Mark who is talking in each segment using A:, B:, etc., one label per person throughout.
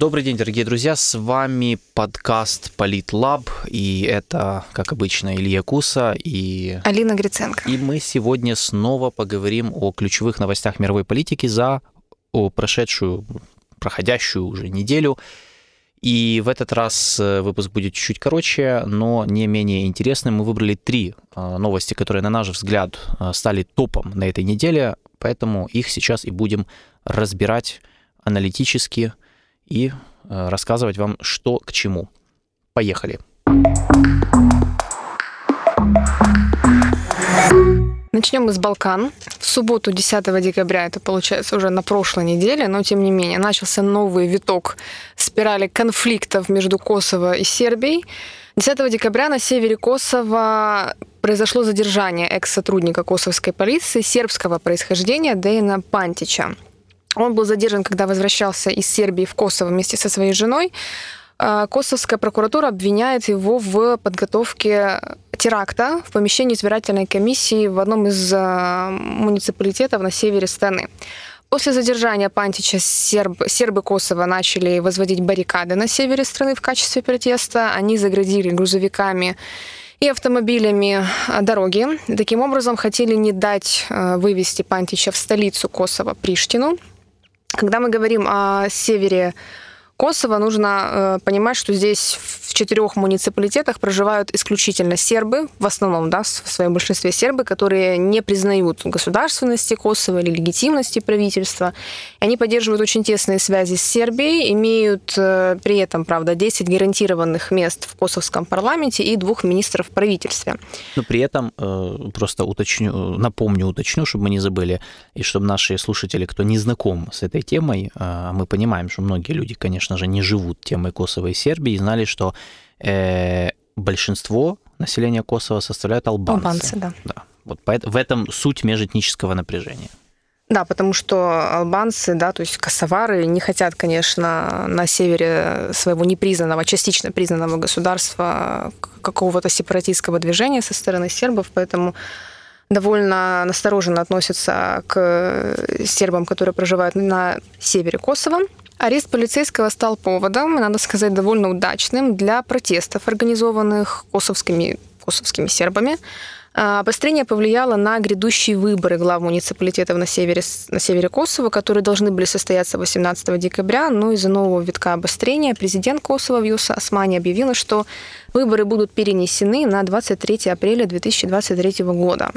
A: Добрый день, дорогие друзья, с вами подкаст Политлаб, и это, как обычно, Илья Куса и...
B: Алина Гриценко.
A: И мы сегодня снова поговорим о ключевых новостях мировой политики за о прошедшую, проходящую уже неделю. И в этот раз э, выпуск будет чуть-чуть короче, но не менее интересным. Мы выбрали три э, новости, которые, на наш взгляд, э, стали топом на этой неделе, поэтому их сейчас и будем разбирать аналитически, и э, рассказывать вам, что к чему. Поехали.
B: Начнем мы с Балкан. В субботу, 10 декабря, это получается уже на прошлой неделе, но тем не менее, начался новый виток спирали конфликтов между Косово и Сербией. 10 декабря на севере Косово произошло задержание экс-сотрудника косовской полиции сербского происхождения Дейна Пантича. Он был задержан, когда возвращался из Сербии в Косово вместе со своей женой. А, косовская прокуратура обвиняет его в подготовке теракта в помещении избирательной комиссии в одном из а, муниципалитетов на севере страны. После задержания Пантича серб, сербы Косово начали возводить баррикады на севере страны в качестве протеста. Они заградили грузовиками и автомобилями а, дороги. Таким образом, хотели не дать вывести Пантича в столицу Косово, Приштину. Когда мы говорим о севере Косово, нужно э, понимать, что здесь в четырех муниципалитетах проживают исключительно сербы, в основном, да, в своем большинстве сербы, которые не признают государственности Косово или легитимности правительства. И они поддерживают очень тесные связи с Сербией, имеют э, при этом, правда, 10 гарантированных мест в косовском парламенте и двух министров в правительстве.
A: Но при этом, э, просто уточню, напомню, уточню, чтобы мы не забыли, и чтобы наши слушатели, кто не знаком с этой темой, мы понимаем, что многие люди, конечно, конечно же, не живут темой Косово и Сербии, и знали, что э, большинство населения Косово составляют албанцы.
B: Албанцы, да.
A: да. Вот в этом суть межэтнического напряжения.
B: Да, потому что албанцы, да, то есть косовары не хотят, конечно, на севере своего непризнанного, частично признанного государства какого-то сепаратистского движения со стороны сербов, поэтому довольно настороженно относятся к сербам, которые проживают на севере Косово. Арест полицейского стал поводом, надо сказать, довольно удачным для протестов, организованных косовскими, косовскими сербами. А, обострение повлияло на грядущие выборы глав муниципалитетов на севере, на севере Косово, которые должны были состояться 18 декабря, но из-за нового витка обострения президент Косово Вьюса Османи объявила, что выборы будут перенесены на 23 апреля 2023 года.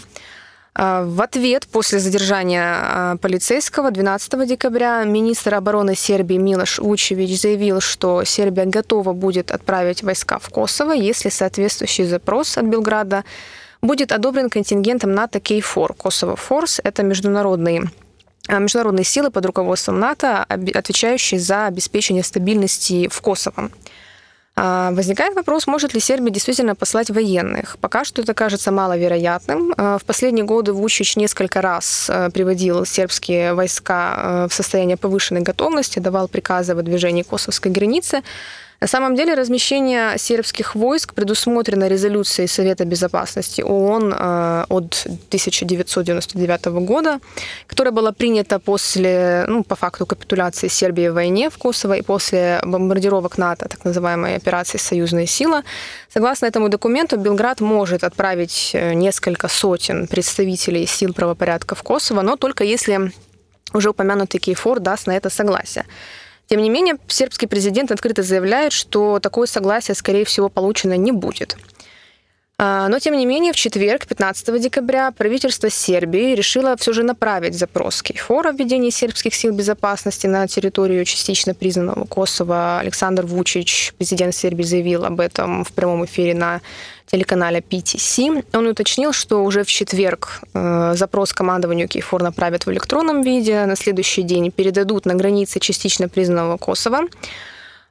B: А, в ответ после задержания а, полицейского 12 декабря министр обороны Сербии Милош Вучевич заявил, что Сербия готова будет отправить войска в Косово, если соответствующий запрос от Белграда будет одобрен контингентом НАТО Кейфор. Косово Форс – это международные а, международные силы под руководством НАТО, отвечающие за обеспечение стабильности в Косово. А, возникает вопрос, может ли Сербия действительно послать военных. Пока что это кажется маловероятным. А, в последние годы Вучич несколько раз а, приводил сербские войска в состояние повышенной готовности, давал приказы о выдвижении косовской границы. На самом деле размещение сербских войск предусмотрено резолюцией Совета Безопасности ООН э, от 1999 года, которая была принята после, ну, по факту капитуляции Сербии в войне в Косово и после бомбардировок НАТО, так называемой операции «Союзная сила». Согласно этому документу, Белград может отправить э, несколько сотен представителей сил правопорядка в Косово, но только если уже упомянутый Кейфор даст на это согласие. Тем не менее, сербский президент открыто заявляет, что такое согласие, скорее всего, получено не будет. А, но, тем не менее, в четверг, 15 декабря, правительство Сербии решило все же направить запрос Кейфор о введении сербских сил безопасности на территорию частично признанного Косово. Александр Вучич, президент Сербии, заявил об этом в прямом эфире на телеканале PTC. Он уточнил, что уже в четверг э, запрос командованию Кейфор направят в электронном виде, на следующий день передадут на границе частично признанного Косово.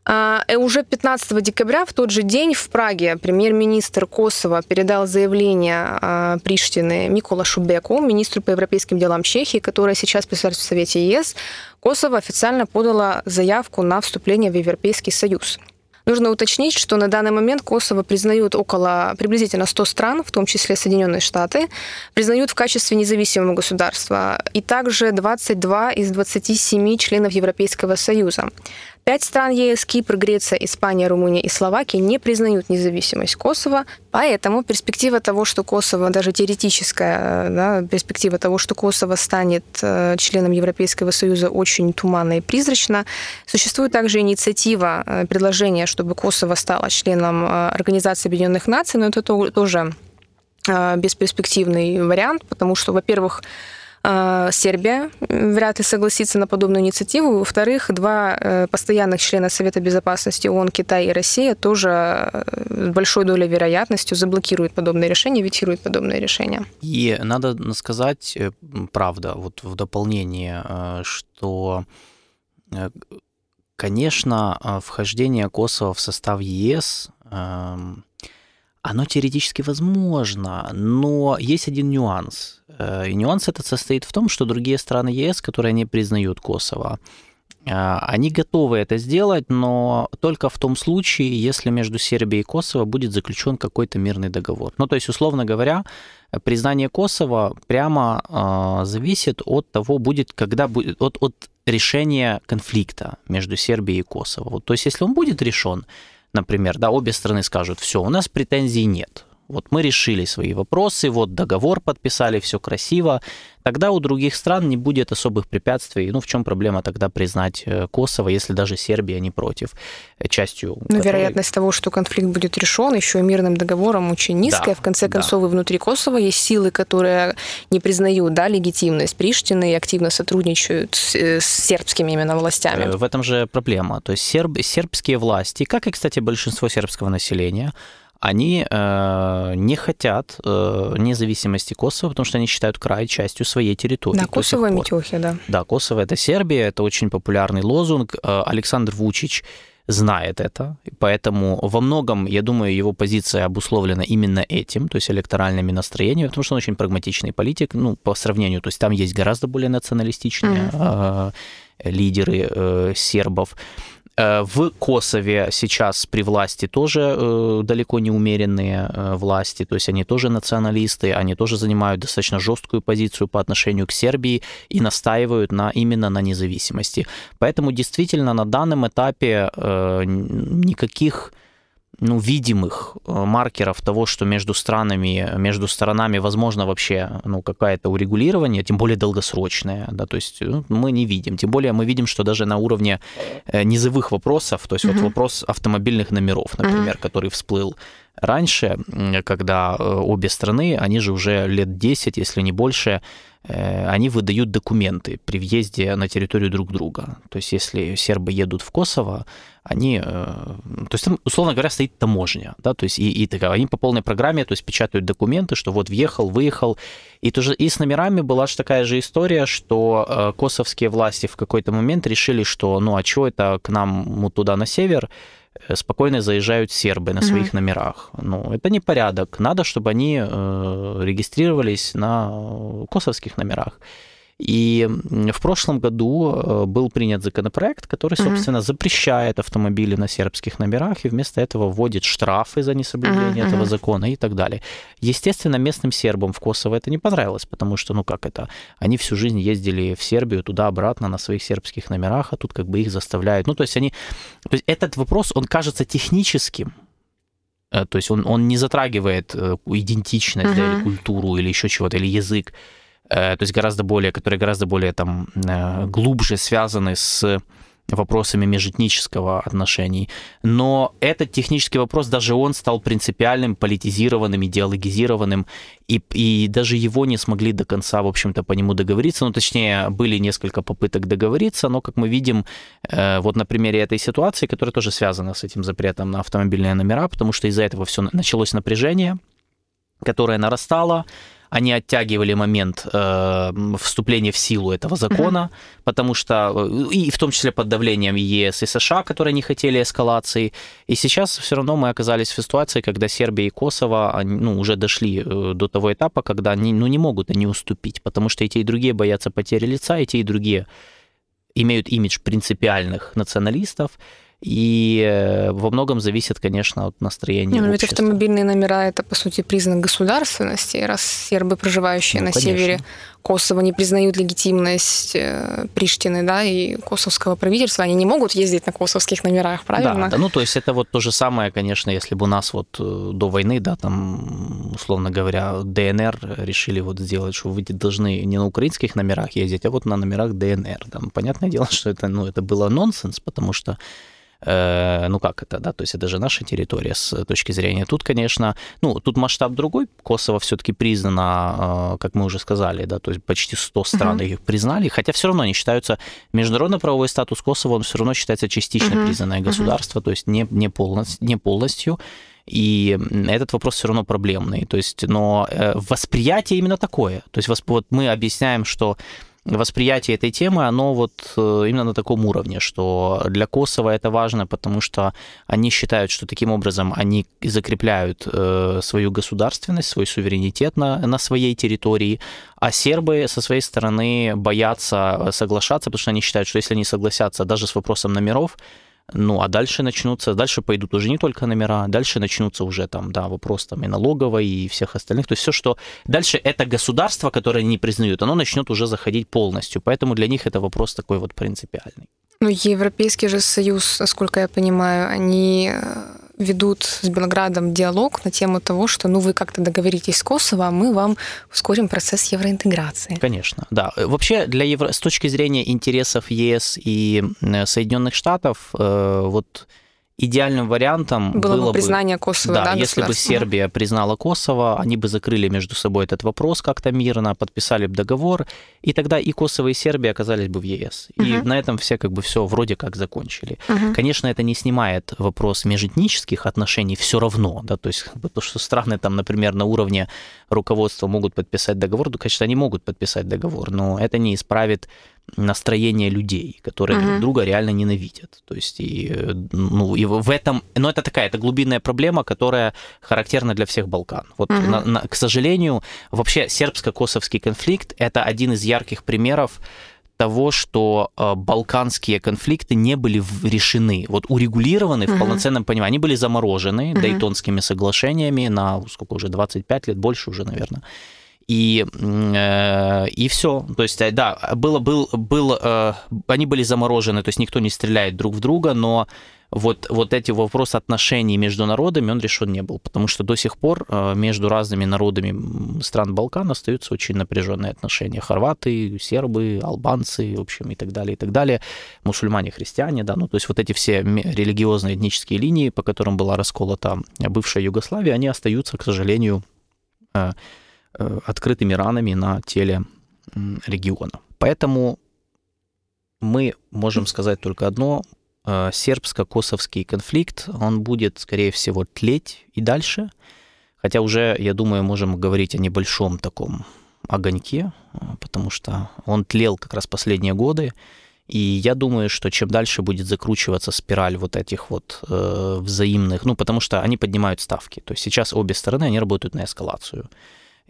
B: А, и уже 15 декабря, в тот же день, в Праге премьер-министр Косово передал заявление а, Приштины Микола Шубеку, министру по европейским делам Чехии, которая сейчас представляет в Совете ЕС. Косово официально подала заявку на вступление в Европейский Союз. Нужно уточнить, что на данный момент Косово признают около приблизительно 100 стран, в том числе Соединенные Штаты, признают в качестве независимого государства, и также 22 из 27 членов Европейского Союза. Пять стран ЕС, Кипр, Греция, Испания, Румыния и Словакия не признают независимость Косово, поэтому перспектива того, что Косово, даже теоретическая да, перспектива того, что Косово станет э, членом Европейского Союза, очень туманна и призрачна. Существует также инициатива, э, предложение, чтобы Косово стало членом э, Организации Объединенных Наций, но это тоже бесперспективный вариант, потому что, во-первых, Сербия вряд ли согласится на подобную инициативу. Во-вторых, два э, постоянных члена Совета Безопасности ООН, Китай и Россия, тоже э, с большой долей вероятностью заблокируют подобные решения, ветируют подобные решения.
A: И надо сказать, э, правда, вот в дополнение, что Конечно, вхождение Косово в состав ЕС эм, оно теоретически возможно, но есть один нюанс. Э, и нюанс этот состоит в том, что другие страны ЕС, которые не признают Косово, э, они готовы это сделать, но только в том случае, если между Сербией и Косово будет заключен какой-то мирный договор. Ну, то есть, условно говоря, признание Косово прямо э, зависит от того, будет, когда будет, от, от решения конфликта между Сербией и Косово. Вот, то есть, если он будет решен, например, да, обе стороны скажут, все, у нас претензий нет, вот мы решили свои вопросы, вот договор подписали, все красиво, тогда у других стран не будет особых препятствий. Ну, в чем проблема тогда признать э, Косово, если даже Сербия не против э, частью?
B: Ну, которой... вероятность того, что конфликт будет решен еще и мирным договором очень низкая. Да, в конце концов, да. и внутри Косово есть силы, которые не признают да, легитимность Приштины и активно сотрудничают с, э, с сербскими именно властями.
A: В этом же проблема. То есть серб, сербские власти, как и, кстати, большинство сербского населения, они э, не хотят э, независимости Косово, потому что они считают край частью своей территории.
B: Да, Косово и Метехи, да.
A: Да, Косово – это Сербия, это очень популярный лозунг. Э, Александр Вучич знает это, поэтому во многом, я думаю, его позиция обусловлена именно этим, то есть электоральными настроениями, потому что он очень прагматичный политик, ну, по сравнению, то есть там есть гораздо более националистичные mm-hmm. э, лидеры э, сербов. Э, в Косове сейчас при власти тоже э, далеко не умеренные э, власти, то есть они тоже националисты, они тоже занимают достаточно жесткую позицию по отношению к Сербии и настаивают на, именно на независимости. Поэтому действительно на данном этапе никаких ну, видимых э, маркеров того, что между странами, между сторонами возможно вообще ну, какое-то урегулирование, тем более долгосрочное, да, то есть ну, мы не видим. Тем более мы видим, что даже на уровне э, низовых вопросов, то есть mm-hmm. вот вопрос автомобильных номеров, например, mm-hmm. который всплыл раньше, когда э, обе страны, они же уже лет 10, если не больше, они выдают документы при въезде на территорию друг друга. То есть если сербы едут в Косово, они, э, то есть там, условно говоря, стоит таможня, да, то есть и, и такая, они по полной программе, то есть печатают документы, что вот въехал, выехал, и тоже и с номерами была же такая же история, что э, косовские власти в какой-то момент решили, что, ну, а что это к нам туда на север, э, спокойно заезжают сербы на своих mm-hmm. номерах. Ну, это не порядок. Надо, чтобы они э, регистрировались на косовских номерах. И в прошлом году э, был принят законопроект, который, собственно, mm-hmm. запрещает автомобили на сербских номерах и вместо этого вводит штрафы за несоблюдение mm-hmm. этого закона и так далее. Естественно, местным сербам в Косово это не понравилось, потому что, ну как это, они всю жизнь ездили в Сербию туда-обратно на своих сербских номерах, а тут как бы их заставляют. Ну, то есть они... То есть этот вопрос, он кажется техническим, э, то есть он, он не затрагивает э, идентичность mm-hmm. да, или культуру или еще чего-то, или язык. Э, то есть гораздо более, которые гораздо более там э, глубже связаны с вопросами межэтнического отношений. Но этот технический вопрос, даже он стал принципиальным, политизированным, идеологизированным, и, и даже его не смогли до конца, в общем-то, по нему договориться. Ну, точнее, были несколько попыток договориться, но, как мы видим, э, вот на примере этой ситуации, которая тоже связана с этим запретом на автомобильные номера, потому что из-за этого все началось напряжение, которое нарастало, они оттягивали момент э, вступления в силу этого закона, mm-hmm. потому что, э, и в том числе под давлением ЕС и США, которые не хотели эскалации. И сейчас все равно мы оказались в ситуации, когда Сербия и Косово они, ну, уже дошли э, до того этапа, когда они ну, не могут они уступить, потому что и те, и другие боятся потери лица, и те, и другие имеют имидж принципиальных националистов, и э, во многом зависит, конечно, от настроения
B: ну, Ведь автомобильные номера – это, по сути, признак государственности. Раз сербы, проживающие ну, на конечно. севере Косово не признают легитимность э, Приштины, да, и косовского правительства, они не могут ездить на косовских номерах, правильно?
A: Да, да, ну то есть это вот то же самое, конечно, если бы у нас вот э, до войны, да, там, условно говоря, ДНР решили вот сделать, что вы должны не на украинских номерах ездить, а вот на номерах ДНР. Там, понятное дело, что это, ну, это было нонсенс, потому что ну как это, да, то есть это же наша территория с точки зрения. Тут, конечно, ну, тут масштаб другой, Косово все-таки признано, э, как мы уже сказали, да, то есть почти 100 стран uh-huh. их признали, хотя все равно они считаются, международно-правовой статус Косово, он все равно считается частично uh-huh. признанное государство, uh-huh. то есть не, не, полностью, не полностью, и этот вопрос все равно проблемный. То есть, но э, восприятие именно такое. То есть вот мы объясняем, что восприятие этой темы, оно вот э, именно на таком уровне, что для Косово это важно, потому что они считают, что таким образом они закрепляют э, свою государственность, свой суверенитет на, на своей территории, а сербы со своей стороны боятся соглашаться, потому что они считают, что если они согласятся даже с вопросом номеров, ну, а дальше начнутся, дальше пойдут уже не только номера, дальше начнутся уже там, да, вопрос там и налоговой, и всех остальных. То есть все, что дальше это государство, которое не признают, оно начнет уже заходить полностью. Поэтому для них это вопрос такой вот принципиальный.
B: Ну, Европейский же Союз, насколько я понимаю, они э, ведут с Белградом диалог на тему того, что ну вы как-то договоритесь с Косово, а мы вам ускорим процесс евроинтеграции.
A: Конечно, да. Вообще для евро... с точки зрения интересов ЕС и Соединенных Штатов, э, вот идеальным вариантом было, было бы
B: признание Косово,
A: да, да если бы Сербия признала Косово, они бы закрыли между собой этот вопрос как-то мирно, подписали бы договор, и тогда и Косово, и Сербия оказались бы в ЕС. Угу. И на этом все как бы все вроде как закончили. Угу. Конечно, это не снимает вопрос межэтнических отношений все равно, да, то есть то, что страны там, например, на уровне руководства могут подписать договор, то, конечно, они могут подписать договор, но это не исправит настроение людей, которые uh-huh. друг друга реально ненавидят. То есть, и, ну, и в этом, но это такая, это глубинная проблема, которая характерна для всех Балкан. Вот, uh-huh. на, на, к сожалению, вообще сербско-косовский конфликт – это один из ярких примеров того, что э, балканские конфликты не были решены, вот урегулированы uh-huh. в полноценном понимании. Они были заморожены uh-huh. Дейтонскими соглашениями на сколько уже 25 лет, больше уже, наверное и, э, и все. То есть, э, да, было, был, был, э, они были заморожены, то есть никто не стреляет друг в друга, но вот, вот эти вопросы отношений между народами, он решен не был, потому что до сих пор между разными народами стран Балкан остаются очень напряженные отношения. Хорваты, сербы, албанцы, в общем, и так далее, и так далее. Мусульмане, христиане, да, ну, то есть вот эти все религиозные этнические линии, по которым была расколота бывшая Югославия, они остаются, к сожалению, открытыми ранами на теле региона. Поэтому мы можем сказать только одно. Э, сербско-косовский конфликт, он будет, скорее всего, тлеть и дальше. Хотя уже, я думаю, можем говорить о небольшом таком огоньке, э, потому что он тлел как раз последние годы. И я думаю, что чем дальше будет закручиваться спираль вот этих вот э, взаимных, ну, потому что они поднимают ставки. То есть сейчас обе стороны, они работают на эскалацию.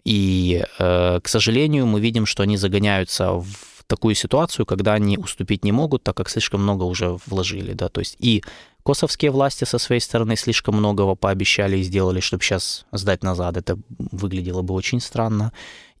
A: И, э, к сожалению, мы видим, что они загоняются в такую ситуацию, когда они уступить не могут, так как слишком много уже вложили, да, то есть и косовские власти со своей стороны слишком многого пообещали и сделали, чтобы сейчас сдать назад, это выглядело бы очень странно,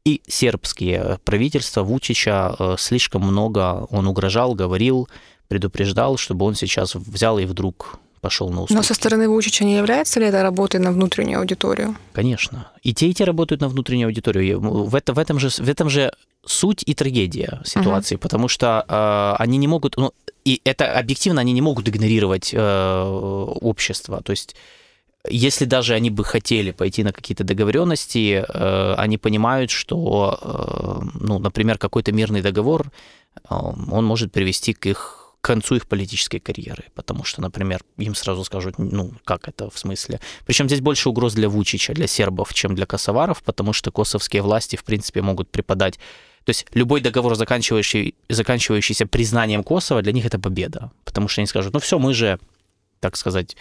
A: и сербские правительства Вучича э, слишком много, он угрожал, говорил, предупреждал, чтобы он сейчас взял и вдруг пошел на уступки.
B: Но со стороны Вучича не является ли это работой на внутреннюю аудиторию?
A: Конечно. И те, и те работают на внутреннюю аудиторию. В, это, в, этом, же, в этом же суть и трагедия ситуации, uh-huh. потому что э, они не могут, ну, и это объективно они не могут игнорировать э, общество. То есть если даже они бы хотели пойти на какие-то договоренности, э, они понимают, что, э, ну, например, какой-то мирный договор, э, он может привести к их концу их политической карьеры, потому что, например, им сразу скажут, ну, как это в смысле? Причем здесь больше угроз для Вучича, для сербов, чем для косоваров, потому что косовские власти, в принципе, могут преподать то есть любой договор, заканчивающий, заканчивающийся признанием Косово, для них это победа. Потому что они скажут, ну все, мы же, так сказать,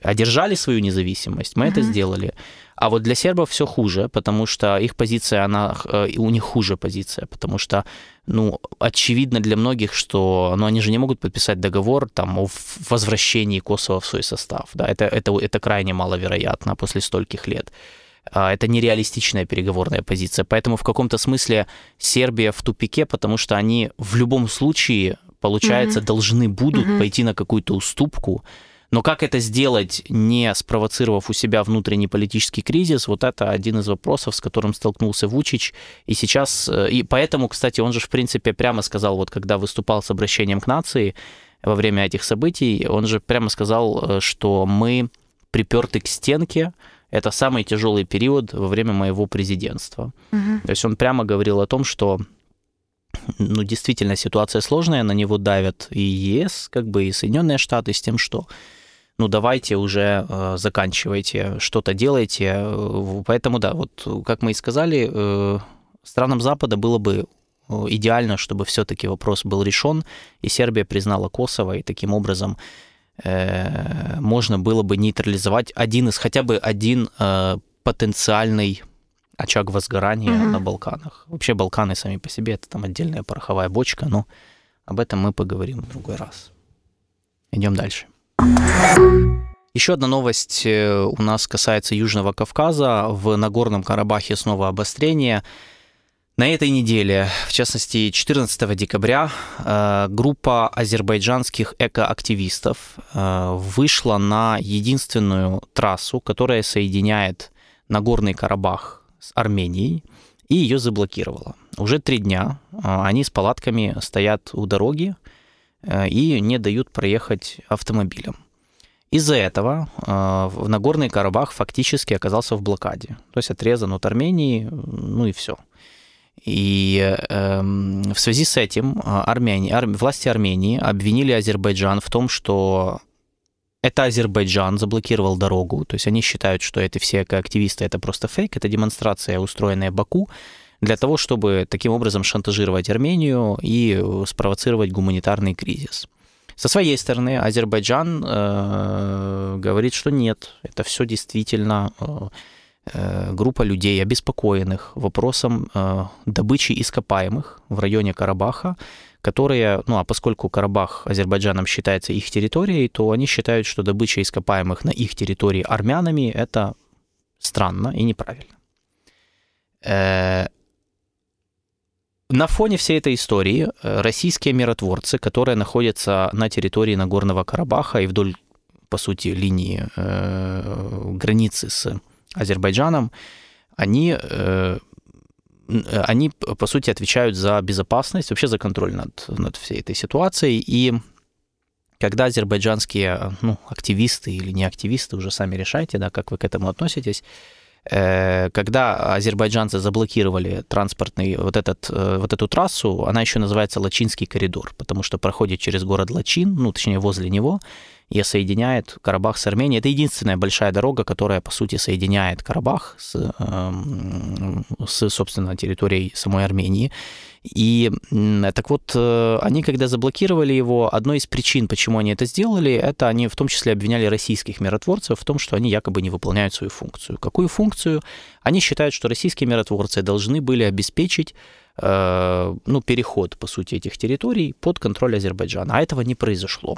A: одержали свою независимость, мы mm-hmm. это сделали. А вот для сербов все хуже, потому что их позиция, она, э, у них хуже позиция, потому что, ну, очевидно для многих, что, ну, они же не могут подписать договор там о возвращении Косово в свой состав, да, это, это, это крайне маловероятно после стольких лет. а, это нереалистичная переговорная позиция. Поэтому в каком-то смысле Сербия в тупике, потому что они в любом случае, получается, mm-hmm. должны будут mm-hmm. пойти на какую-то уступку. Но как это сделать, не спровоцировав у себя внутренний политический кризис, вот это один из вопросов, с которым столкнулся Вучич. И сейчас, э, и поэтому, кстати, он же, в принципе, прямо сказал, вот когда выступал с обращением к нации во время этих событий, он же прямо сказал, э, что мы приперты к стенке, это самый тяжелый период во время моего президентства. Угу. То есть он прямо говорил о том, что ну, действительно ситуация сложная, на него давят и ЕС, как бы и Соединенные Штаты с тем, что ну давайте уже э, заканчивайте, что-то делайте. Поэтому да, вот как мы и сказали, э, странам Запада было бы э, идеально, чтобы все-таки вопрос был решен, и Сербия признала Косово, и таким образом Э, можно было бы нейтрализовать один из, хотя бы один э, потенциальный очаг возгорания угу. на Балканах. Вообще Балканы сами по себе это там отдельная пороховая бочка, но об этом мы поговорим в другой раз. Идем дальше. Еще одна новость э, у нас касается Южного Кавказа. В Нагорном Карабахе снова обострение. На этой неделе, в частности 14 декабря, э, группа азербайджанских экоактивистов э, вышла на единственную трассу, которая соединяет Нагорный Карабах с Арменией, и ее заблокировала. Уже три дня они с палатками стоят у дороги и не дают проехать автомобилям. Из-за этого в Нагорный Карабах фактически оказался в блокаде, то есть отрезан от Армении, ну и все – и э, в связи с этим а, Армяне, ар, власти Армении обвинили Азербайджан в том, что это Азербайджан заблокировал дорогу, то есть они считают, что это все активисты, это просто фейк, это демонстрация, устроенная Баку, для того, чтобы таким образом шантажировать Армению и спровоцировать гуманитарный кризис. Со своей стороны Азербайджан э, говорит, что нет, это все действительно э, Э, группа людей, обеспокоенных вопросом э, добычи ископаемых в районе Карабаха, которые, ну а поскольку Карабах Азербайджаном считается их территорией, то они считают, что добыча ископаемых на их территории армянами – это странно и неправильно. Э, на фоне всей этой истории российские миротворцы, которые находятся на территории Нагорного Карабаха и вдоль, по сути, линии границы с Азербайджаном, они, э, они, по сути, отвечают за безопасность, вообще за контроль над, над всей этой ситуацией. И когда азербайджанские ну, активисты или не активисты, уже сами решайте, да, как вы к этому относитесь, э, когда азербайджанцы заблокировали транспортный вот, этот, э, вот эту трассу, она еще называется Лачинский коридор, потому что проходит через город Лачин, ну, точнее, возле него, и соединяет Карабах с Арменией. Это единственная большая дорога, которая, по сути, соединяет Карабах с, эм, с собственно, территорией самой Армении. И так вот, э, они, когда заблокировали его, одной из причин, почему они это сделали, это они в том числе обвиняли российских миротворцев в том, что они якобы не выполняют свою функцию. Какую функцию? Они считают, что российские миротворцы должны были обеспечить э, ну, переход, по сути, этих территорий под контроль Азербайджана. А этого не произошло.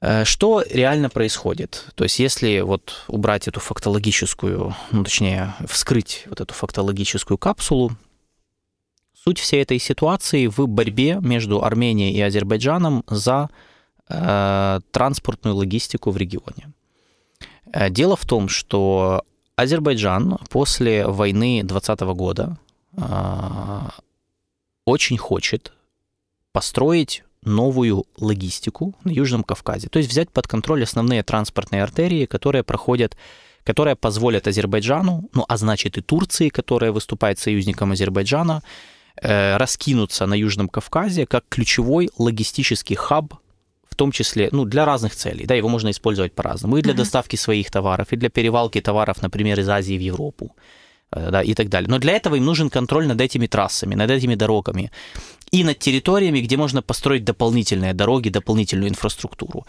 A: Э, что реально происходит? То есть если вот убрать эту фактологическую, ну точнее вскрыть вот эту фактологическую капсулу, суть всей этой ситуации в борьбе между Арменией и Азербайджаном за э, транспортную логистику в регионе. Э, дело в том, что Азербайджан после войны 2020 года э, очень хочет построить новую логистику на Южном Кавказе. То есть взять под контроль основные транспортные артерии, которые проходят которые позволят Азербайджану, ну а значит и Турции, которая выступает союзником Азербайджана, э, раскинуться на Южном Кавказе как ключевой логистический хаб, в том числе ну, для разных целей. Да, его можно использовать по-разному. И для доставки своих товаров, и для перевалки товаров, например, из Азии в Европу. Э, да, и так далее. Но для этого им нужен контроль над этими трассами, над этими дорогами и над территориями, где можно построить дополнительные дороги, дополнительную инфраструктуру.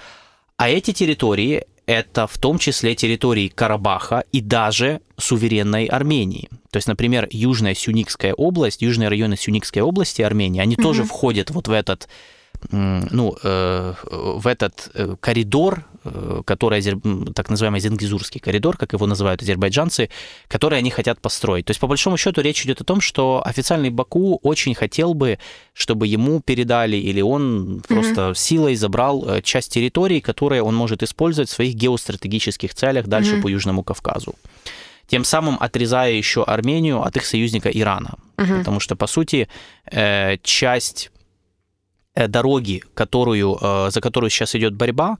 A: А эти территории – это в том числе территории Карабаха и даже суверенной Армении. То есть, например, Южная Сюникская область, южные районы Сюникской области Армении, они mm-hmm. тоже входят вот в этот ну, в этот коридор Э, который, так называемый Зенгизурский коридор, как его называют азербайджанцы, который они хотят построить. То есть, по большому счету, речь идет о том, что официальный Баку очень хотел бы, чтобы ему передали, или он mm-hmm. просто силой забрал э, часть территории, которые он может использовать в своих геостратегических целях дальше mm-hmm. по Южному Кавказу тем самым отрезая еще Армению от их союзника Ирана. Угу. Потому что, по сути, э, часть дороги, которую, за которую сейчас идет борьба,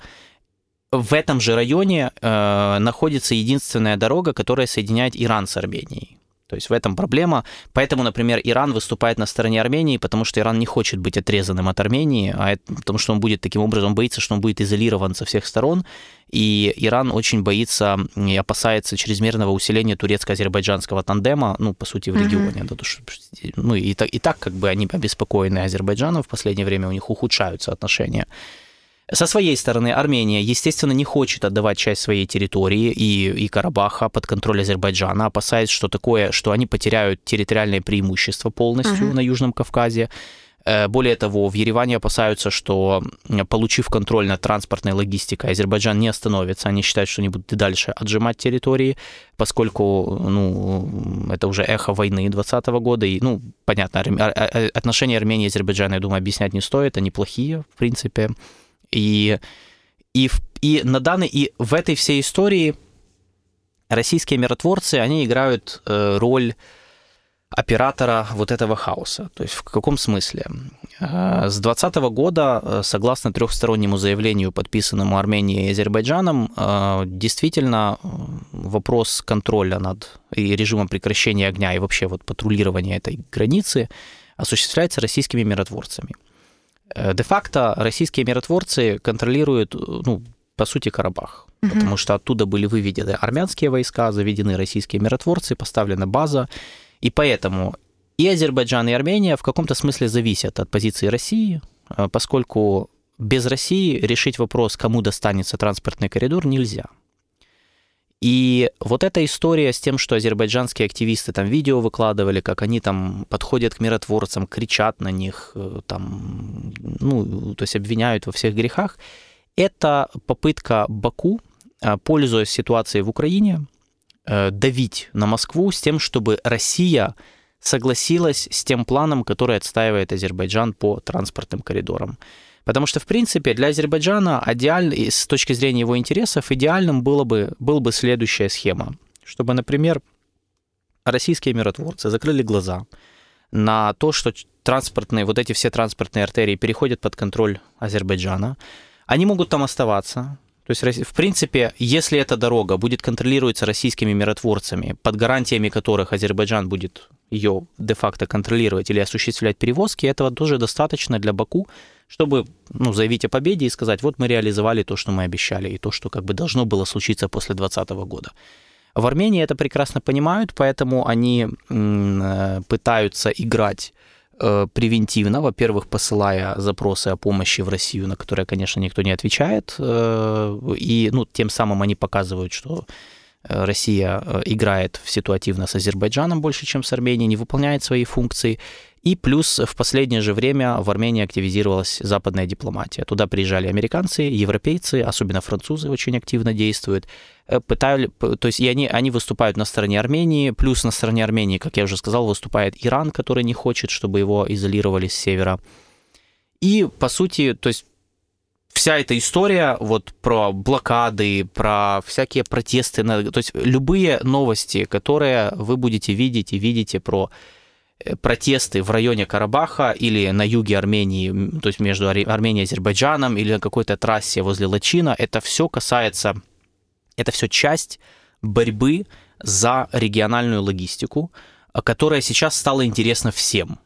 A: в этом же районе э, находится единственная дорога, которая соединяет Иран с Арменией. То есть в этом проблема. Поэтому, например, Иран выступает на стороне Армении, потому что Иран не хочет быть отрезанным от Армении, а это, потому что он будет таким образом, боится, что он будет изолирован со всех сторон. И Иран очень боится и опасается чрезмерного усиления турецко-азербайджанского тандема, ну, по сути, в регионе. Mm-hmm. Да, что, ну, и так, и так как бы они обеспокоены Азербайджаном, в последнее время у них ухудшаются отношения. Со своей стороны, Армения, естественно, не хочет отдавать часть своей территории и, и Карабаха под контроль Азербайджана, опасаясь, что такое, что они потеряют территориальное преимущество полностью uh-huh. на Южном Кавказе. Э, более того, в Ереване опасаются, что, получив контроль над транспортной логистикой, Азербайджан не остановится. Они считают, что они будут и дальше отжимать территории, поскольку ну, это уже эхо войны 2020 года. И, ну, понятно, отношения Армении и Азербайджана, я думаю, объяснять не стоит. Они плохие, в принципе. И, и, и на данный, и в этой всей истории российские миротворцы, они играют э, роль оператора вот этого хаоса. То есть в каком смысле? Э, с 2020 года, э, согласно трехстороннему заявлению, подписанному Арменией и Азербайджаном, действительно вопрос контроля над и режимом прекращения огня и вообще вот патрулирования этой границы осуществляется российскими миротворцами. Э, де-факто российские миротворцы контролируют, ну, по сути, Карабах. Угу. Потому что оттуда были выведены армянские войска, заведены российские миротворцы, поставлена база. И поэтому и Азербайджан, и Армения в каком-то смысле зависят от позиции России, э, поскольку без России решить вопрос, кому достанется транспортный коридор, нельзя. И вот эта история с тем, что азербайджанские активисты там видео выкладывали, как они там подходят к миротворцам, кричат на них, э, там, ну, то есть обвиняют во всех грехах, это попытка Баку, э, пользуясь ситуацией в Украине, давить на Москву с тем, чтобы Россия согласилась с тем планом, который отстаивает Азербайджан по транспортным коридорам. Потому что, в принципе, для Азербайджана идеаль, с точки зрения его интересов идеальным было бы, была бы следующая схема. Чтобы, например, российские миротворцы закрыли глаза на то, что транспортные, вот эти все транспортные артерии переходят под контроль Азербайджана. Они могут там оставаться, то есть, в принципе, если эта дорога будет контролироваться российскими миротворцами, под гарантиями которых Азербайджан будет ее де-факто контролировать или осуществлять перевозки, этого тоже достаточно для Баку, чтобы ну, заявить о победе и сказать, вот мы реализовали то, что мы обещали, и то, что как бы должно было случиться после 2020 года. В Армении это прекрасно понимают, поэтому они э, пытаются играть превентивно, во-первых, посылая запросы о помощи в Россию, на которые, конечно, никто не отвечает, э, и ну, тем самым они показывают, что Россия играет в ситуативно с Азербайджаном больше, чем с Арменией, не выполняет свои функции. И плюс в последнее же время в Армении активизировалась западная дипломатия. Туда приезжали американцы, европейцы, особенно французы очень активно действуют. Э, пытали, то есть и они, они выступают на стороне Армении, плюс на стороне Армении, как я уже сказал, выступает Иран, который не хочет, чтобы его изолировали с севера. И, по сути, то есть вся эта история вот про блокады, про всякие протесты, то есть любые новости, которые вы будете видеть и видите про Э, протесты в районе Карабаха или на юге Армении, то есть между Арменией и Азербайджаном, или на какой-то трассе возле Лачина, это все касается, это все часть борьбы за региональную логистику, которая сейчас стала интересна всем.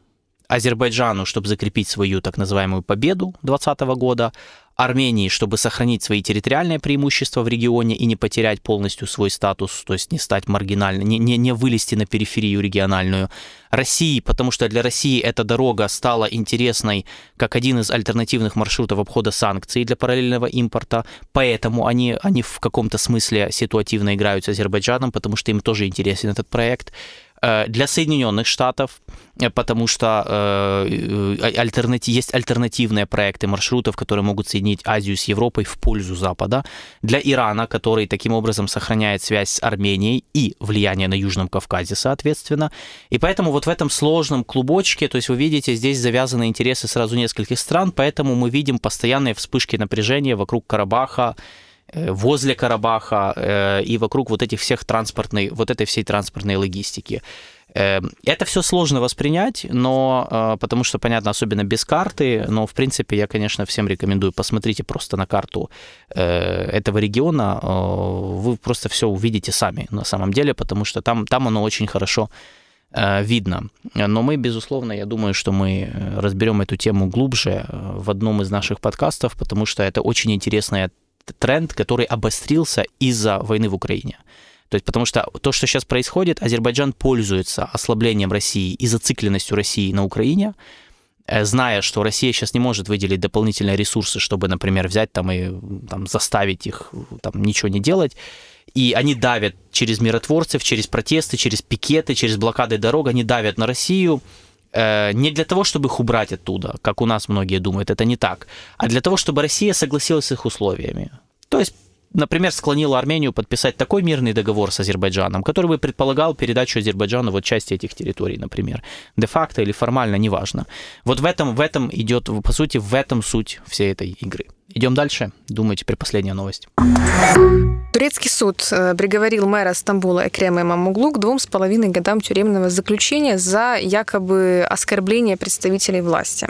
A: Азербайджану, чтобы закрепить свою так называемую победу 2020 года, Армении, чтобы сохранить свои территориальные преимущества в регионе и не потерять полностью свой статус, то есть не стать маргинальным, не, не, не вылезти на периферию региональную. России, потому что для России эта дорога стала интересной как один из альтернативных маршрутов обхода санкций для параллельного импорта, поэтому они, они в каком-то смысле ситуативно играют с Азербайджаном, потому что им тоже интересен этот проект. Э, для Соединенных Штатов, э, потому что э, альтернатив, есть альтернативные проекты маршрутов, которые могут соединить Азию с Европой в пользу Запада. Для Ирана, который таким образом сохраняет связь с Арменией и влияние на Южном Кавказе, соответственно. И поэтому вот в этом сложном клубочке, то есть вы видите, здесь завязаны интересы сразу нескольких стран, поэтому мы видим постоянные вспышки напряжения вокруг Карабаха, возле Карабаха э, и вокруг вот этих всех транспортной, вот этой всей транспортной логистики. Э, это все сложно воспринять, но потому что, понятно, особенно без карты, но, в принципе, я, конечно, всем рекомендую, посмотрите просто на карту этого региона, вы просто все увидите сами на самом деле, потому что там, там оно очень хорошо видно. Но мы, безусловно, я думаю, что мы разберем эту тему глубже в одном из наших подкастов, потому что это очень интересная тренд, который обострился из-за войны в Украине. То есть, потому что то, что сейчас происходит, Азербайджан пользуется ослаблением России и зацикленностью России на Украине, э, зная, что Россия сейчас не может выделить дополнительные ресурсы, чтобы, например, взять там и там, заставить их там, ничего не делать. И они давят через миротворцев, через протесты, через пикеты, через блокады дорог, они давят на Россию, не для того, чтобы их убрать оттуда, как у нас многие думают, это не так, а для того, чтобы Россия согласилась с их условиями. То есть например, склонила Армению подписать такой мирный договор с Азербайджаном, который бы предполагал передачу Азербайджану вот части этих территорий, например, де-факто или формально, неважно. Вот в этом, в этом идет, по сути, в этом суть всей этой игры. Идем дальше. Думаю, теперь последняя новость.
B: Турецкий суд э, приговорил мэра Стамбула Экрема Имамуглу к двум с половиной годам тюремного заключения за якобы оскорбление представителей власти.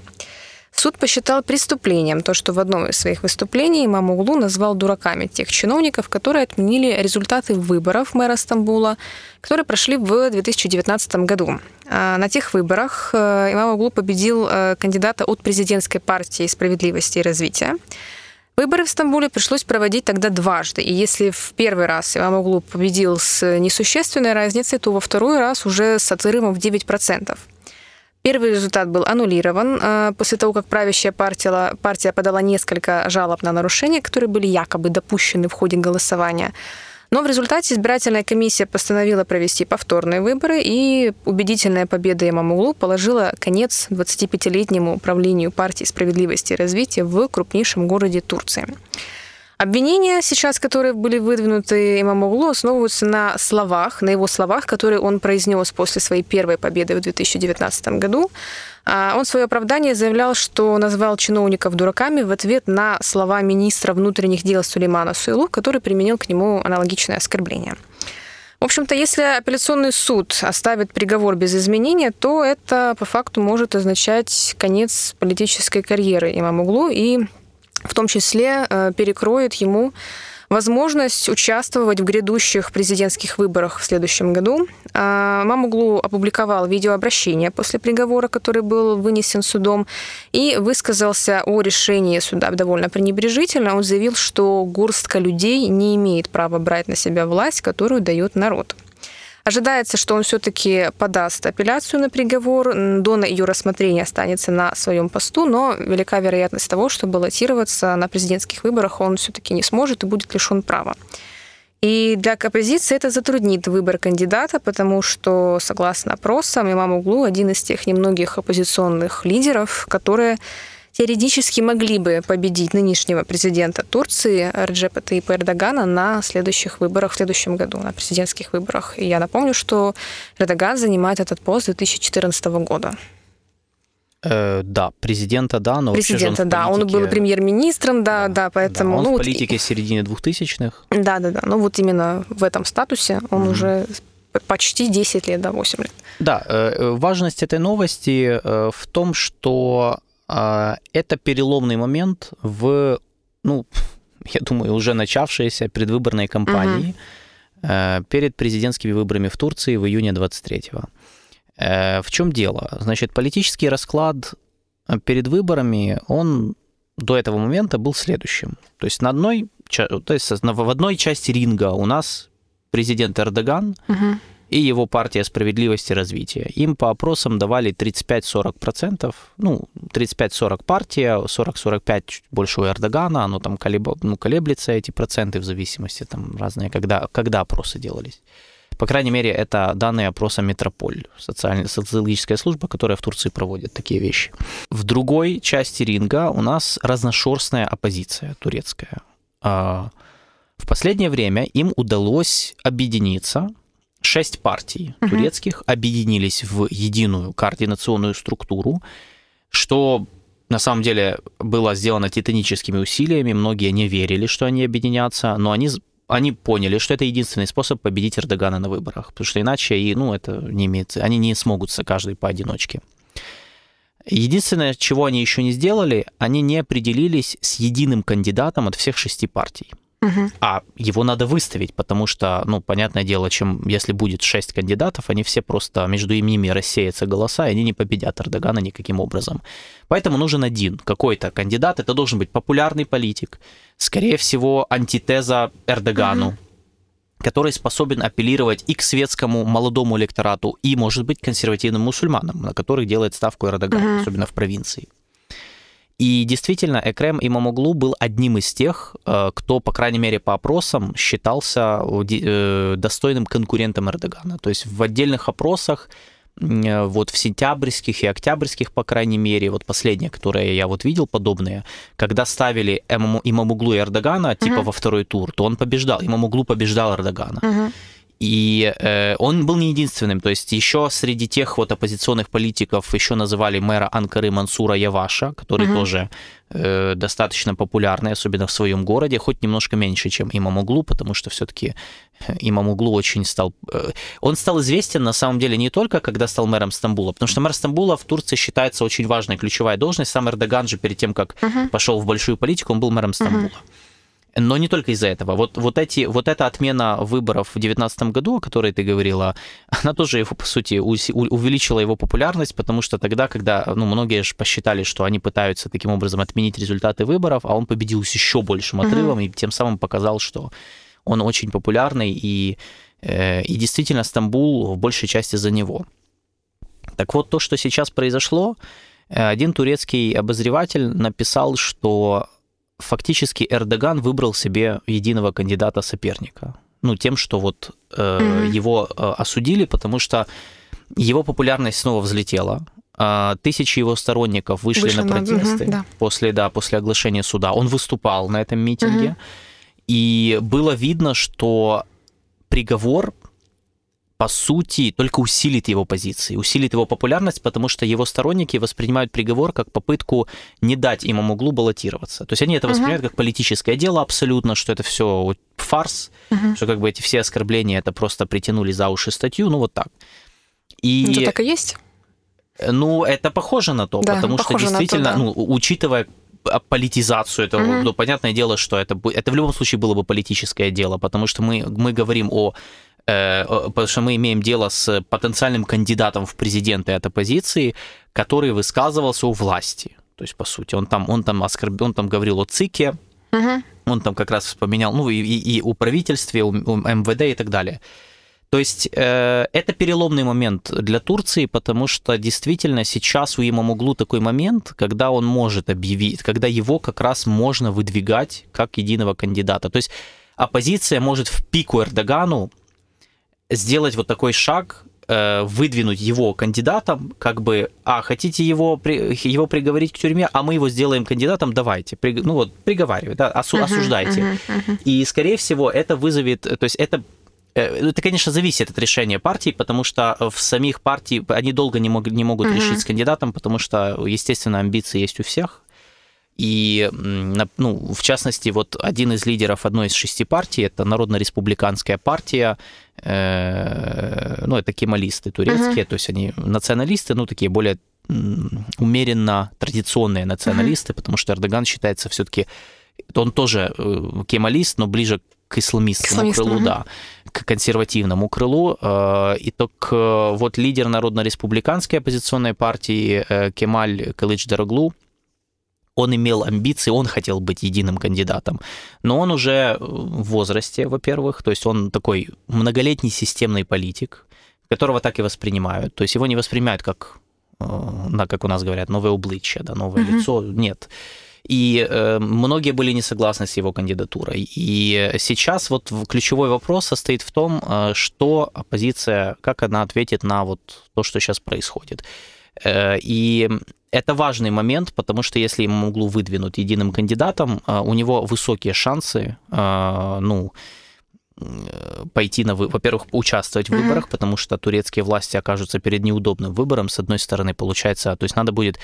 B: Суд посчитал преступлением то, что в одном из своих выступлений имам Углу назвал дураками тех чиновников, которые отменили результаты выборов мэра Стамбула, которые прошли в 2019 году. А на тех выборах э, имам Углу победил э, кандидата от президентской партии «Справедливости и развития». Выборы в Стамбуле пришлось проводить тогда дважды. И если в первый раз Имам Углу победил с несущественной разницей, то во второй раз уже с отрывом в 9%. Первый результат был аннулирован э, после того, как правящая партия, партия подала несколько жалоб на нарушения, которые были якобы допущены в ходе голосования. Но в результате избирательная комиссия постановила провести повторные выборы, и убедительная победа Имамуглу положила конец 25-летнему управлению партии справедливости и развития в крупнейшем городе Турции. Обвинения сейчас, которые были выдвинуты Имамоглу, основываются на словах, на его словах, которые он произнес после своей первой победы в 2019 году. А, он в свое оправдание заявлял, что назвал чиновников дураками в ответ на слова министра внутренних дел Сулеймана Суилу, который применил к нему аналогичное оскорбление. В общем-то, если апелляционный суд оставит приговор без изменения, то это по факту может означать конец политической карьеры Имамуглу и в том числе э, перекроет ему возможность участвовать в грядущих президентских выборах в следующем году. А, Мамуглу опубликовал видеообращение после приговора, который был вынесен судом, и высказался о решении суда довольно пренебрежительно. Он заявил, что горстка людей не имеет права брать на себя власть, которую дает народ. Ожидается, что он все-таки подаст апелляцию на приговор, до ее рассмотрения останется на своем посту, но велика вероятность того, что баллотироваться на президентских выборах он все-таки не сможет и будет лишен права. И для оппозиции это затруднит выбор кандидата, потому что, согласно опросам, Имам Углу один из тех немногих оппозиционных лидеров, которые теоретически могли бы победить нынешнего президента Турции Реджепа Таипа Эрдогана на следующих выборах в следующем году, на президентских выборах. И я напомню, что Эрдоган занимает этот пост с 2014 года.
A: Э, да, президента, да, но
B: президента, он да, он был премьер-министром, да, да, да, поэтому да,
A: он
B: ну,
A: в политике вот, середины 2000-х.
B: Да, да, да. Ну вот именно в этом статусе он mm-hmm. уже почти 10 лет, да, 8 лет.
A: Да, э, важность этой новости э, в том, что это переломный момент в, ну, я думаю, уже начавшейся предвыборной кампании угу. перед президентскими выборами в Турции в июне 23-го. Э, в чем дело? Значит, политический расклад перед выборами, он до этого момента был следующим. То есть на одной, то есть в одной части ринга у нас президент Эрдоган, угу и его партия справедливости и развития. Им по опросам давали 35-40%, ну, 35-40 партия, 40-45 больше у Эрдогана, оно там колеб, ну, колеблется, эти проценты в зависимости, там разные, когда, когда опросы делались. По крайней мере, это данные опроса Метрополь, социальная, социологическая служба, которая в Турции проводит такие вещи. В другой части ринга у нас разношерстная оппозиция турецкая. А, в последнее время им удалось объединиться. Шесть партий угу. турецких объединились в единую координационную структуру, что на самом деле было сделано титаническими усилиями. Многие не верили, что они объединятся, но они они поняли, что это единственный способ победить Эрдогана на выборах, потому что иначе и, ну, это не имеет, они не смогут каждый поодиночке. Единственное, чего они еще не сделали, они не определились с единым кандидатом от всех шести партий. Угу. А его надо выставить, потому что, ну, понятное дело, чем если будет шесть кандидатов, они все просто между ними рассеются голоса, и они не победят Эрдогана никаким образом. Поэтому нужен один какой-то кандидат. Это должен быть популярный политик, скорее всего, антитеза Эрдогану. Угу который способен апеллировать и к светскому молодому электорату, и, может быть, консервативным мусульманам, на которых делает ставку Эрдоган, uh особенно в провинции. И действительно, Экрем Имамоглу был одним из тех, э, кто, по крайней мере, по опросам считался э, достойным конкурентом Эрдогана. То есть в отдельных опросах э, вот в сентябрьских и октябрьских, по крайней мере, вот последние, которые я вот видел подобные, когда ставили Имамуглу и Эрдогана, типа uh-huh. во второй тур, то он побеждал, Имамуглу побеждал Эрдогана. Uh-huh. И э, он был не единственным, то есть еще среди тех вот оппозиционных политиков еще называли мэра Анкары Мансура Яваша, который угу. тоже э, достаточно популярный, особенно в своем городе, хоть немножко меньше, чем Имамуглу, потому что все-таки Имамуглу очень стал... Э, он стал известен на самом деле не только, когда стал мэром Стамбула, потому что мэр Стамбула в Турции считается очень важной ключевая должность. Сам Эрдоган же перед тем, как угу. пошел в большую политику, он был мэром Стамбула. Угу. Но не только из-за этого. Вот, вот, эти, вот эта отмена выборов в 2019 году, о которой ты говорила, она тоже, его, по сути, увеличила его популярность, потому что тогда, когда ну, многие же посчитали, что они пытаются таким образом отменить результаты выборов, а он победил с еще большим отрывом mm-hmm. и тем самым показал, что он очень популярный, и, э, и действительно Стамбул в большей части за него. Так вот, то, что сейчас произошло, э, один турецкий обозреватель написал, что фактически Эрдоган выбрал себе единого кандидата соперника. Ну, тем, что вот э, mm-hmm. его э, осудили, потому что его популярность снова взлетела. Э, тысячи его сторонников вышли, вышли на протесты на... Угу, да. после, да, после оглашения суда. Он выступал на этом митинге. Угу. И было видно, что приговор по сути, только усилит его позиции, усилит его популярность, потому что его сторонники воспринимают приговор как попытку не дать имаму баллотироваться. То есть они это воспринимают uh-huh. как политическое дело абсолютно, что это все фарс, uh-huh. что как бы эти все оскорбления это просто притянули за уши статью, ну вот так.
B: И... Это так и есть?
A: Ну, это похоже на то, да, потому что действительно, то, да. ну, учитывая политизацию этого, mm-hmm. ну, понятное дело, что это, это в любом случае было бы политическое дело, потому что мы, мы говорим о потому что мы имеем дело с потенциальным кандидатом в президенты от оппозиции, который высказывался у власти. То есть, по сути, он там, он там, оскорб... он там говорил о ЦИКе, угу. он там как раз вспоминал, ну, и, и, и у правительстве, у, у МВД и так далее. То есть э, это переломный момент для Турции, потому что действительно сейчас у Имамуглу такой момент, когда он может объявить, когда его как раз можно выдвигать как единого кандидата. То есть оппозиция может в пику Эрдогану сделать вот такой шаг, э, выдвинуть его кандидатом, как бы, а, хотите его, его приговорить к тюрьме, а мы его сделаем кандидатом, давайте, ну вот, приговаривайте, да, осу, uh-huh, осуждайте. Uh-huh, uh-huh. И, скорее всего, это вызовет, то есть это э, это, конечно, зависит от решения партии, потому что в самих партий они долго не, мог, не могут uh-huh. решить с кандидатом, потому что, естественно, амбиции есть у всех. И, ну, в частности, вот один из лидеров одной из шести партий, это Народно-республиканская партия, ну, это кемалисты турецкие, uh-huh. то есть они националисты, ну, такие более умеренно традиционные националисты, uh-huh. потому что Эрдоган считается все-таки, он тоже э, кемалист, но ближе к исламистскому к крылу, uh-huh. да, к консервативному крылу. Э, и только вот лидер Народно-республиканской оппозиционной партии Кемаль Кылыч Дороглу, он имел амбиции, он хотел быть единым кандидатом. Но он уже в возрасте, во-первых, то есть он такой многолетний системный политик, которого так и воспринимают. То есть его не воспринимают как, э, как у нас говорят, новое обличье, да, новое mm-hmm. лицо. Нет. И э, многие были не согласны с его кандидатурой. И сейчас вот ключевой вопрос состоит в том, э, что оппозиция, как она ответит на вот то, что сейчас происходит. Э, и это важный момент, потому что если ему углу выдвинут единым кандидатом, э, у него высокие шансы, э, ну, пойти на, во-первых, участвовать в mm-hmm. выборах, потому что турецкие власти окажутся перед неудобным выбором. С одной стороны, получается, то есть надо будет,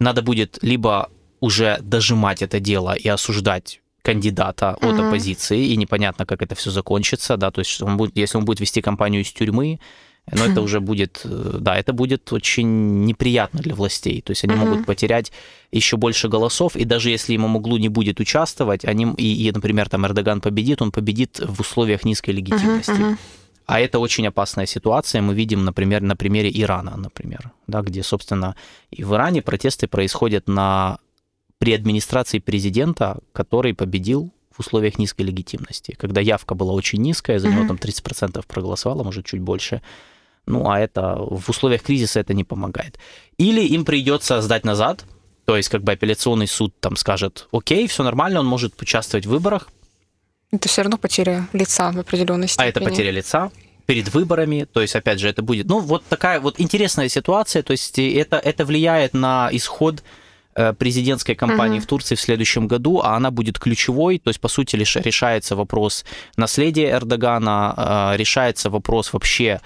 A: надо будет либо уже дожимать это дело и осуждать кандидата mm-hmm. от оппозиции, и непонятно, как это все закончится, да, то есть он будет, если он будет вести кампанию из тюрьмы, но это уже будет, э, да, это будет очень неприятно для властей. То есть они могут потерять еще больше голосов, и даже если ему Имамоглу не будет участвовать, они, и, и, например, там Эрдоган победит, он победит в условиях низкой легитимности. А это очень опасная ситуация. Мы видим, например, на примере Ирана, например, да, где, собственно, и в Иране протесты происходят на при администрации президента, который победил в условиях низкой легитимности, когда явка была очень низкая, за него там 30% проголосовало, может, чуть больше. Ну, а это в условиях кризиса это не помогает. Или им придется сдать назад, то есть как бы апелляционный суд там скажет, окей, все нормально, он может участвовать в выборах.
B: Это все равно потеря лица в определенной степени.
A: А это потеря лица перед выборами, то есть, опять же, это будет, ну, вот такая вот интересная ситуация, то есть это, это влияет на исход э, президентской кампании uh-huh. в Турции в следующем году, а она будет ключевой, то есть, по сути, лишь решается вопрос наследия Эрдогана, э, решается вопрос вообще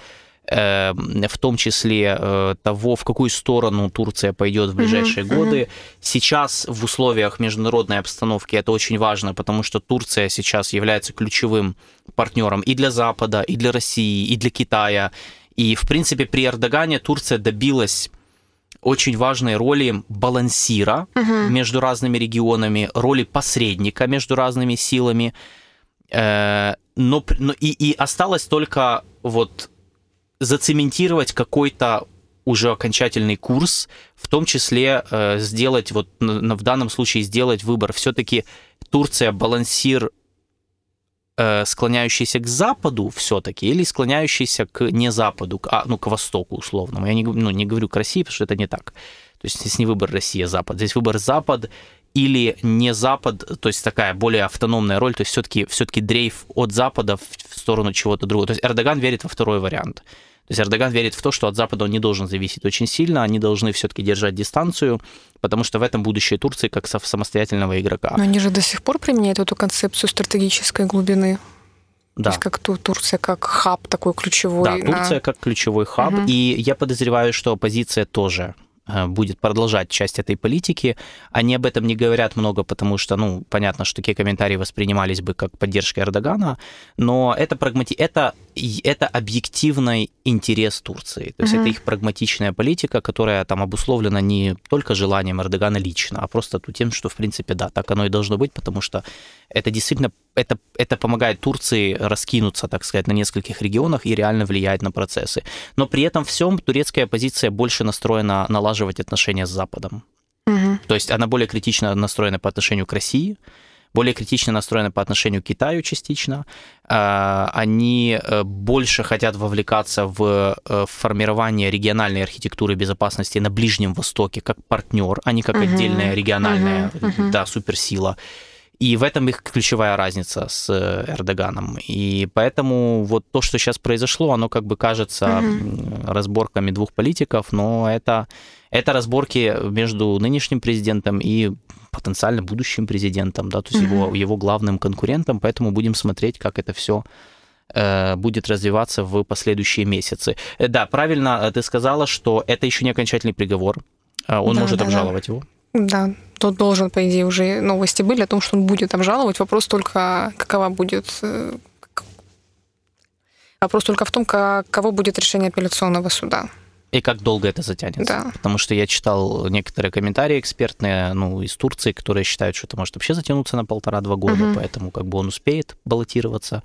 A: в том числе э, того, в какую сторону Турция пойдет в ближайшие mm-hmm. годы. Сейчас в условиях международной обстановки это очень важно, потому что Турция сейчас является ключевым партнером и для Запада, и для России, и для Китая. И, в принципе, при Эрдогане Турция добилась очень важной роли балансира uh-huh. между разными регионами, роли посредника между разными силами. Э, но, но и, и осталось только вот зацементировать какой-то уже окончательный курс, в том числе э, сделать, вот на, в данном случае сделать выбор. Все-таки Турция балансир, э, склоняющийся к Западу все-таки, или склоняющийся к не Западу, а, ну, к Востоку условному. Я не, ну, не говорю к России, потому что это не так. То есть здесь не выбор Россия, Запад. Здесь выбор Запад или не Запад, то есть такая более автономная роль, то есть все-таки все дрейф от Запада в сторону чего-то другого. То есть Эрдоган верит во второй вариант. То есть Эрдоган верит в то, что от Запада он не должен зависеть очень сильно, они должны все-таки держать дистанцию, потому что в этом будущее Турции как самостоятельного игрока.
B: Но они же до сих пор применяют эту концепцию стратегической глубины. Да. То есть как Турция как хаб такой ключевой.
A: Да, Турция на... как ключевой хаб. Угу. И я подозреваю, что оппозиция тоже Э, будет продолжать часть этой политики. Они об этом не говорят много, потому что, ну, понятно, что такие комментарии воспринимались бы как поддержка Эрдогана, но это, прагмати... это, это объективный интерес Турции. То есть mm-hmm. это их прагматичная политика, которая там обусловлена не только желанием Эрдогана лично, а просто тем, что, в принципе, да, так оно и должно быть, потому что это действительно это, это помогает Турции раскинуться, так сказать, на нескольких регионах и реально влияет на процессы. Но при этом всем турецкая позиция больше настроена налаживать отношения с Западом. Угу. То есть она более критично настроена по отношению к России, более критично настроена по отношению к Китаю частично. А, они э, больше хотят вовлекаться в э, формирование региональной архитектуры безопасности на Ближнем Востоке как партнер, а не как угу. отдельная региональная угу. да, суперсила. И в этом их ключевая разница с э, Эрдоганом. И поэтому вот то, что сейчас произошло, оно как бы кажется mm-hmm. разборками двух политиков, но это, это разборки между нынешним президентом и потенциально будущим президентом, да, то есть mm-hmm. его, его главным конкурентом, поэтому будем смотреть, как это все э, будет развиваться в последующие месяцы. Э, да, правильно ты сказала, что это еще не окончательный приговор. Он да, может да, обжаловать да. его.
B: Да, тот должен, по идее, уже новости были о том, что он будет обжаловать. Вопрос только, какова будет... Э, вопрос только в том, каково будет решение апелляционного суда.
A: И как долго это затянется. Да. Потому что я читал некоторые комментарии экспертные, ну, из Турции, которые считают, что это может вообще затянуться на полтора-два года, угу. поэтому как бы он успеет баллотироваться.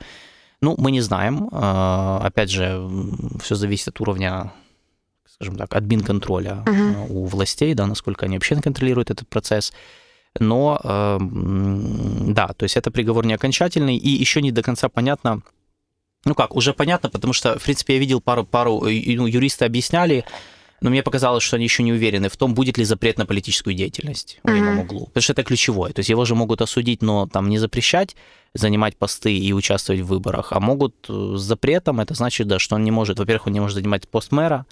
A: Ну, мы не знаем. А, опять же, все зависит от уровня скажем так, админ-контроля uh-huh. у властей, да, насколько они вообще контролируют этот процесс. Но, э, да, то есть это приговор не окончательный, и еще не до конца понятно, ну как, уже понятно, потому что, в принципе, я видел пару, пару ну, юристы объясняли, Но мне показалось, что они еще не уверены в том, будет ли запрет на политическую деятельность в левом углу. Потому что это ключевое. То есть его же могут осудить, но там не запрещать занимать посты и участвовать в выборах, а могут э, с запретом, это значит, да, что он не может, во-первых, он не может занимать пост мэра,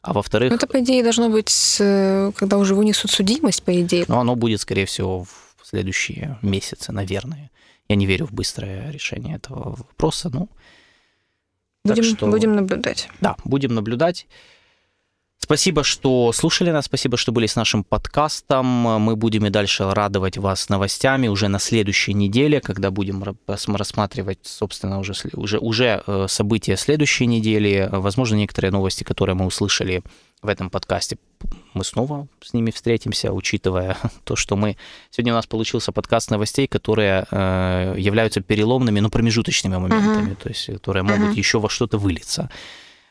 A: а во-вторых...
B: Ну, это, по идее, должно быть, э, когда уже вынесут судимость, по идее.
A: Но оно будет, скорее всего, в следующие месяцы, наверное. Я не верю в быстрое решение этого вопроса, ну...
B: Будем, что... будем наблюдать.
A: Да, будем наблюдать. Спасибо, что слушали нас, спасибо, что были с нашим подкастом. Мы будем и дальше радовать вас новостями уже на следующей неделе, когда будем рассматривать, собственно, уже, уже, уже э, события следующей недели. Возможно, некоторые новости, которые мы услышали в этом подкасте, мы снова с ними встретимся, учитывая то, что мы... Сегодня у нас получился подкаст новостей, которые э, являются переломными, но промежуточными моментами, uh-huh. то есть которые могут uh-huh. еще во что-то вылиться.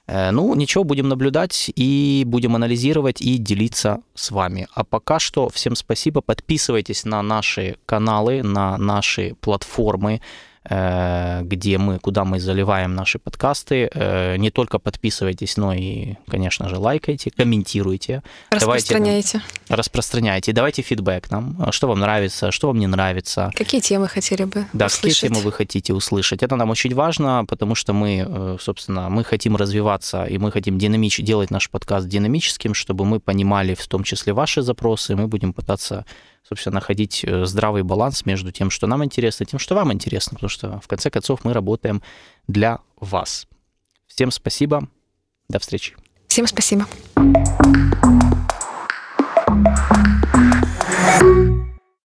A: Э, ну, ничего, будем наблюдать и будем анализировать и делиться с вами. А пока что всем спасибо. Подписывайтесь на наши каналы, на наши платформы. Э, где мы, куда мы заливаем наши подкасты. Э, не только подписывайтесь, но и, конечно же, лайкайте, комментируйте.
B: Распространяйте.
A: Давайте, распространяйте. Давайте фидбэк нам, что вам нравится, что вам не нравится.
B: Какие темы хотели бы
A: Да,
B: услышать?
A: какие темы вы хотите услышать. Это нам очень важно, потому что мы, э, собственно, мы хотим развиваться, и мы хотим динамич... делать наш подкаст динамическим, чтобы мы понимали в том числе ваши запросы, мы будем пытаться собственно, находить э, здравый баланс между тем, что нам интересно, и тем, что вам интересно, потому что, в конце концов, мы работаем для вас. Всем спасибо, до встречи.
B: Всем спасибо. thank you